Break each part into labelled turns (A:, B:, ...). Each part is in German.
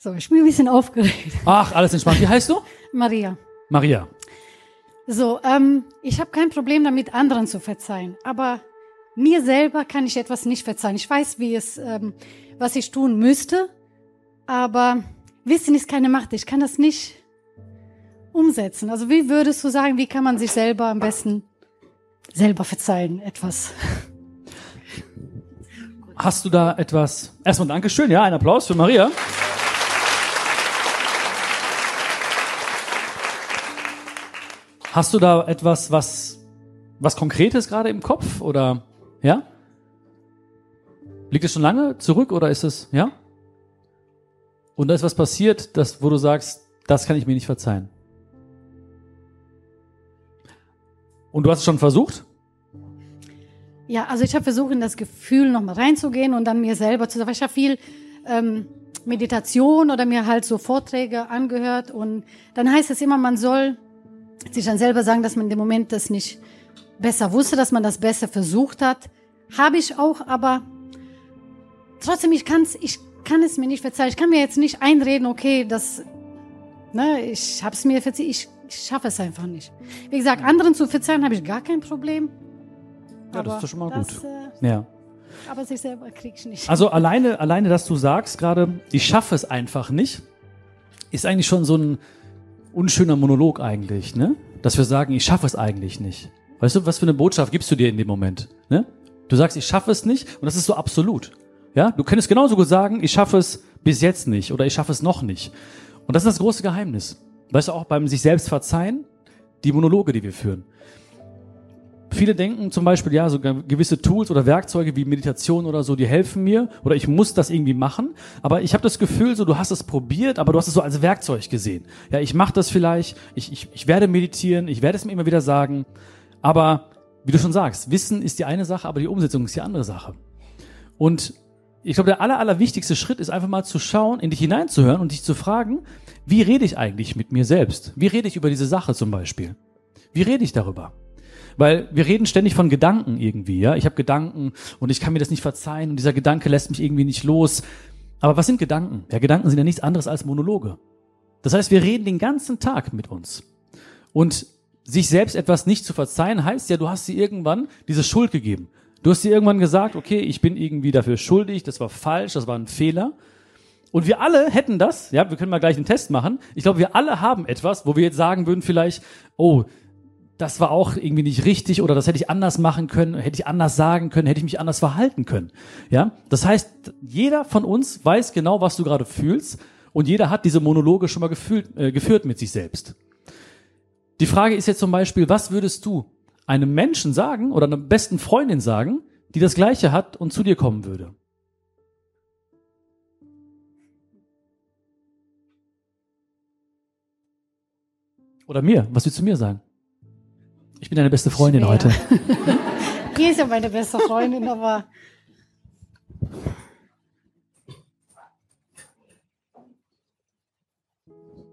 A: So, ich bin ein bisschen aufgeregt.
B: Ach, alles entspannt. Wie heißt du?
A: Maria.
B: Maria.
A: So, ähm, ich habe kein Problem damit, anderen zu verzeihen. Aber mir selber kann ich etwas nicht verzeihen. Ich weiß, wie es, ähm, was ich tun müsste. Aber Wissen ist keine Macht. Ich kann das nicht umsetzen. Also wie würdest du sagen, wie kann man sich selber am besten selber verzeihen? Etwas.
B: Hast du da etwas? Erstmal Dankeschön, ja, ein Applaus für Maria. Hast du da etwas, was, was Konkretes gerade im Kopf oder, ja? Liegt es schon lange zurück oder ist es, ja? Und da ist was passiert, das, wo du sagst, das kann ich mir nicht verzeihen. Und du hast es schon versucht?
A: Ja, also ich habe versucht, in das Gefühl nochmal reinzugehen und dann mir selber zu sagen, ich habe viel ähm, Meditation oder mir halt so Vorträge angehört und dann heißt es immer, man soll sich dann selber sagen, dass man in dem Moment das nicht besser wusste, dass man das besser versucht hat. Habe ich auch, aber trotzdem, ich, kann's, ich kann es mir nicht verzeihen. Ich kann mir jetzt nicht einreden, okay, das, ne, ich habe es mir verzeiht, ich, ich schaffe es einfach nicht. Wie gesagt, anderen zu verzeihen habe ich gar kein Problem.
B: Ja, das ist doch schon mal
A: das,
B: gut.
A: Äh,
B: Ja.
A: aber sich selber krieg ich nicht.
B: Also alleine, alleine, dass du sagst gerade, ich schaffe es einfach nicht, ist eigentlich schon so ein unschöner Monolog eigentlich, ne? Dass wir sagen, ich schaffe es eigentlich nicht. Weißt du, was für eine Botschaft gibst du dir in dem Moment, ne? Du sagst, ich schaffe es nicht und das ist so absolut. Ja, du könntest genauso gut sagen, ich schaffe es bis jetzt nicht oder ich schaffe es noch nicht. Und das ist das große Geheimnis. Weißt du, auch beim sich selbst verzeihen, die Monologe, die wir führen. Viele denken zum Beispiel, ja, so gewisse Tools oder Werkzeuge wie Meditation oder so, die helfen mir oder ich muss das irgendwie machen. Aber ich habe das Gefühl, so du hast es probiert, aber du hast es so als Werkzeug gesehen. Ja, ich mache das vielleicht, ich, ich, ich werde meditieren, ich werde es mir immer wieder sagen. Aber wie du schon sagst, Wissen ist die eine Sache, aber die Umsetzung ist die andere Sache. Und ich glaube, der aller, allerwichtigste Schritt ist einfach mal zu schauen, in dich hineinzuhören und dich zu fragen, wie rede ich eigentlich mit mir selbst? Wie rede ich über diese Sache zum Beispiel? Wie rede ich darüber? Weil wir reden ständig von Gedanken irgendwie, ja. Ich habe Gedanken und ich kann mir das nicht verzeihen und dieser Gedanke lässt mich irgendwie nicht los. Aber was sind Gedanken? Ja, Gedanken sind ja nichts anderes als Monologe. Das heißt, wir reden den ganzen Tag mit uns. Und sich selbst etwas nicht zu verzeihen, heißt ja, du hast sie irgendwann diese Schuld gegeben. Du hast dir irgendwann gesagt, okay, ich bin irgendwie dafür schuldig, das war falsch, das war ein Fehler. Und wir alle hätten das, ja, wir können mal gleich einen Test machen. Ich glaube, wir alle haben etwas, wo wir jetzt sagen würden vielleicht, oh, das war auch irgendwie nicht richtig oder das hätte ich anders machen können, hätte ich anders sagen können, hätte ich mich anders verhalten können. Ja, das heißt, jeder von uns weiß genau, was du gerade fühlst und jeder hat diese Monologe schon mal gefühlt, äh, geführt mit sich selbst. Die Frage ist jetzt zum Beispiel, was würdest du einem Menschen sagen oder einer besten Freundin sagen, die das Gleiche hat und zu dir kommen würde? Oder mir? Was willst du mir sagen? Ich bin deine beste Freundin
A: Schwer.
B: heute.
A: Die ist ja meine beste Freundin, aber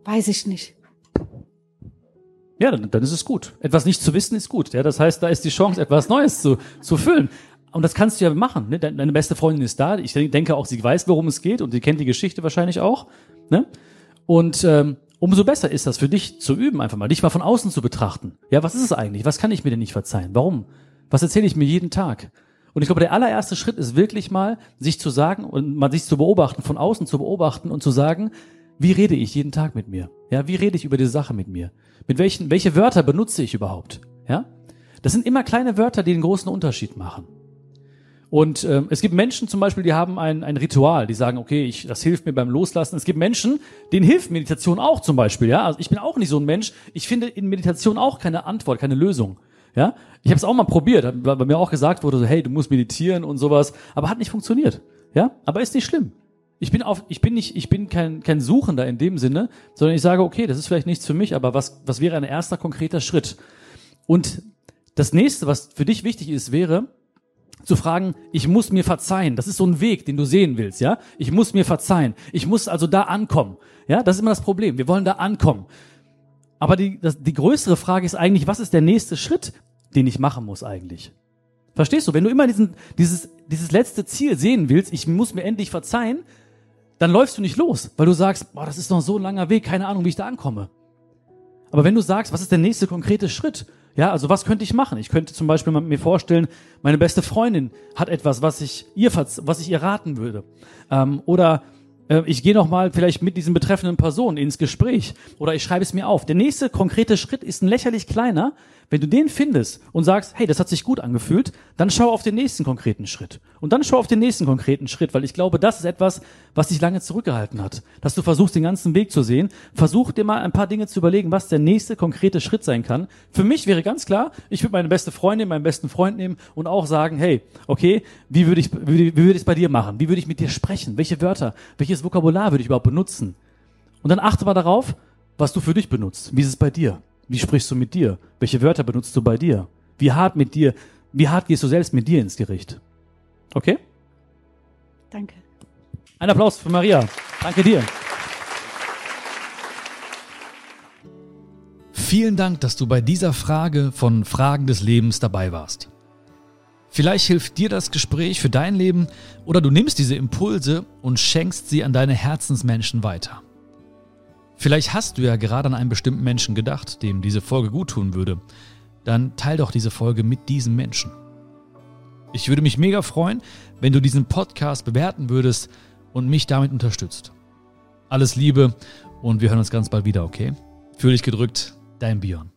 A: weiß ich nicht.
B: Ja, dann, dann ist es gut. Etwas nicht zu wissen ist gut. Ja, das heißt, da ist die Chance, etwas Neues zu, zu füllen. Und das kannst du ja machen. Ne? Deine beste Freundin ist da. Ich denke auch, sie weiß, worum es geht und sie kennt die Geschichte wahrscheinlich auch. Ne? Und ähm, umso besser ist das für dich zu üben, einfach mal, dich mal von außen zu betrachten. Ja, was ist es eigentlich? Was kann ich mir denn nicht verzeihen? Warum? Was erzähle ich mir jeden Tag? Und ich glaube, der allererste Schritt ist wirklich mal, sich zu sagen und mal sich zu beobachten, von außen zu beobachten und zu sagen, wie rede ich jeden Tag mit mir? Ja, wie rede ich über diese Sache mit mir? Mit welchen, welche Wörter benutze ich überhaupt? Ja? Das sind immer kleine Wörter, die den großen Unterschied machen. Und ähm, es gibt Menschen zum Beispiel, die haben ein, ein Ritual, die sagen, okay, ich, das hilft mir beim Loslassen. Es gibt Menschen, denen hilft Meditation auch zum Beispiel. Ja, also ich bin auch nicht so ein Mensch. Ich finde in Meditation auch keine Antwort, keine Lösung. Ja, ich habe es auch mal probiert, weil bei mir auch gesagt wurde, so, hey, du musst meditieren und sowas, aber hat nicht funktioniert. Ja, aber ist nicht schlimm. Ich bin auf, ich bin nicht, ich bin kein, kein Suchender in dem Sinne, sondern ich sage, okay, das ist vielleicht nichts für mich, aber was, was wäre ein erster konkreter Schritt? Und das nächste, was für dich wichtig ist, wäre, zu fragen, ich muss mir verzeihen. Das ist so ein Weg, den du sehen willst, ja? Ich muss mir verzeihen. Ich muss also da ankommen. Ja, das ist immer das Problem. Wir wollen da ankommen. Aber die, das, die größere Frage ist eigentlich, was ist der nächste Schritt, den ich machen muss eigentlich? Verstehst du? Wenn du immer diesen, dieses, dieses letzte Ziel sehen willst, ich muss mir endlich verzeihen, dann läufst du nicht los, weil du sagst, boah, das ist noch so ein langer Weg, keine Ahnung, wie ich da ankomme. Aber wenn du sagst, was ist der nächste konkrete Schritt? Ja, also was könnte ich machen? Ich könnte zum Beispiel mir vorstellen, meine beste Freundin hat etwas, was ich ihr, was ich ihr raten würde. Ähm, oder äh, ich gehe noch mal vielleicht mit diesen betreffenden Personen ins Gespräch oder ich schreibe es mir auf. Der nächste konkrete Schritt ist ein lächerlich kleiner, wenn du den findest und sagst, hey, das hat sich gut angefühlt, dann schau auf den nächsten konkreten Schritt. Und dann schau auf den nächsten konkreten Schritt, weil ich glaube, das ist etwas, was dich lange zurückgehalten hat. Dass du versuchst, den ganzen Weg zu sehen. Versuch dir mal ein paar Dinge zu überlegen, was der nächste konkrete Schritt sein kann. Für mich wäre ganz klar, ich würde meine beste Freundin, meinen besten Freund nehmen und auch sagen, hey, okay, wie würde ich, wie, wie würde ich es bei dir machen? Wie würde ich mit dir sprechen? Welche Wörter, welches Vokabular würde ich überhaupt benutzen? Und dann achte mal darauf, was du für dich benutzt. Wie ist es bei dir? Wie sprichst du mit dir? Welche Wörter benutzt du bei dir? Wie hart mit dir, wie hart gehst du selbst mit dir ins Gericht? Okay?
A: Danke.
B: Ein Applaus für Maria. Danke dir.
C: Vielen Dank, dass du bei dieser Frage von Fragen des Lebens dabei warst. Vielleicht hilft dir das Gespräch für dein Leben oder du nimmst diese Impulse und schenkst sie an deine Herzensmenschen weiter. Vielleicht hast du ja gerade an einen bestimmten Menschen gedacht, dem diese Folge guttun würde. Dann teil doch diese Folge mit diesem Menschen. Ich würde mich mega freuen, wenn du diesen Podcast bewerten würdest und mich damit unterstützt. Alles Liebe und wir hören uns ganz bald wieder, okay? Fühl dich gedrückt, dein Björn.